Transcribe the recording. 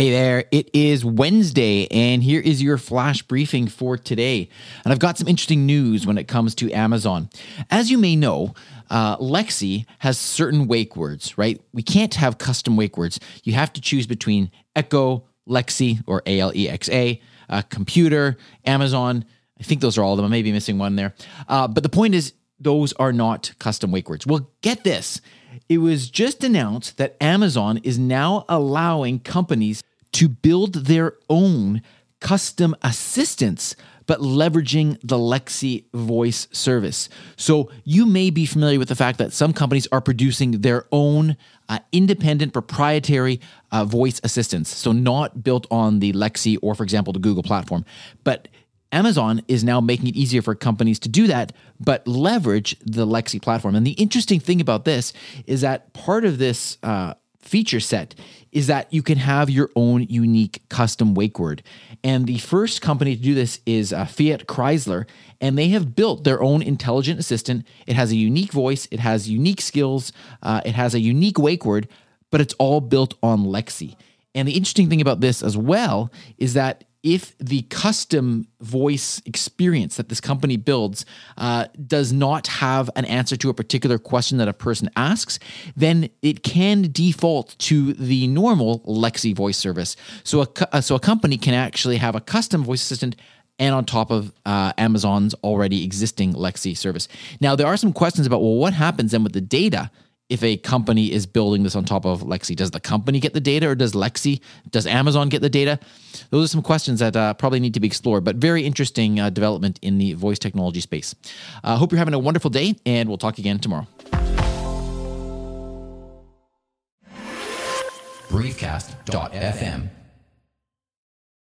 Hey there, it is Wednesday, and here is your flash briefing for today. And I've got some interesting news when it comes to Amazon. As you may know, uh, Lexi has certain wake words, right? We can't have custom wake words. You have to choose between Echo, Lexi, or A L E X A, uh, computer, Amazon. I think those are all of them. I may be missing one there. Uh, but the point is, those are not custom wake words. Well, get this. It was just announced that Amazon is now allowing companies to build their own custom assistants, but leveraging the Lexi voice service. So you may be familiar with the fact that some companies are producing their own uh, independent proprietary uh, voice assistants. So not built on the Lexi or, for example, the Google platform, but Amazon is now making it easier for companies to do that, but leverage the Lexi platform. And the interesting thing about this is that part of this uh, feature set is that you can have your own unique custom wake word. And the first company to do this is uh, Fiat Chrysler, and they have built their own intelligent assistant. It has a unique voice, it has unique skills, uh, it has a unique wake word, but it's all built on Lexi. And the interesting thing about this as well is that if the custom voice experience that this company builds uh, does not have an answer to a particular question that a person asks, then it can default to the normal Lexi voice service. So a, uh, so a company can actually have a custom voice assistant and on top of uh, Amazon's already existing Lexi service. Now, there are some questions about, well, what happens then with the data if a company is building this on top of Lexi. Does the company get the data or does Lexi, does Amazon get the data? Those are some questions that uh, probably need to be explored, but very interesting uh, development in the voice technology space. I uh, hope you're having a wonderful day, and we'll talk again tomorrow. Briefcast.fm